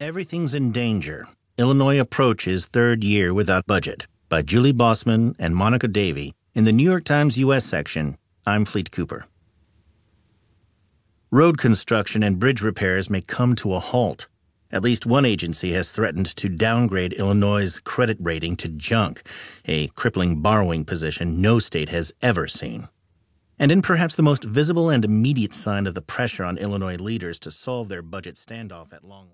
Everything's in Danger. Illinois approaches third year without budget by Julie Bosman and Monica Davey in the New York Times U.S. section. I'm Fleet Cooper. Road construction and bridge repairs may come to a halt. At least one agency has threatened to downgrade Illinois' credit rating to junk, a crippling borrowing position no state has ever seen. And in perhaps the most visible and immediate sign of the pressure on Illinois leaders to solve their budget standoff at long last.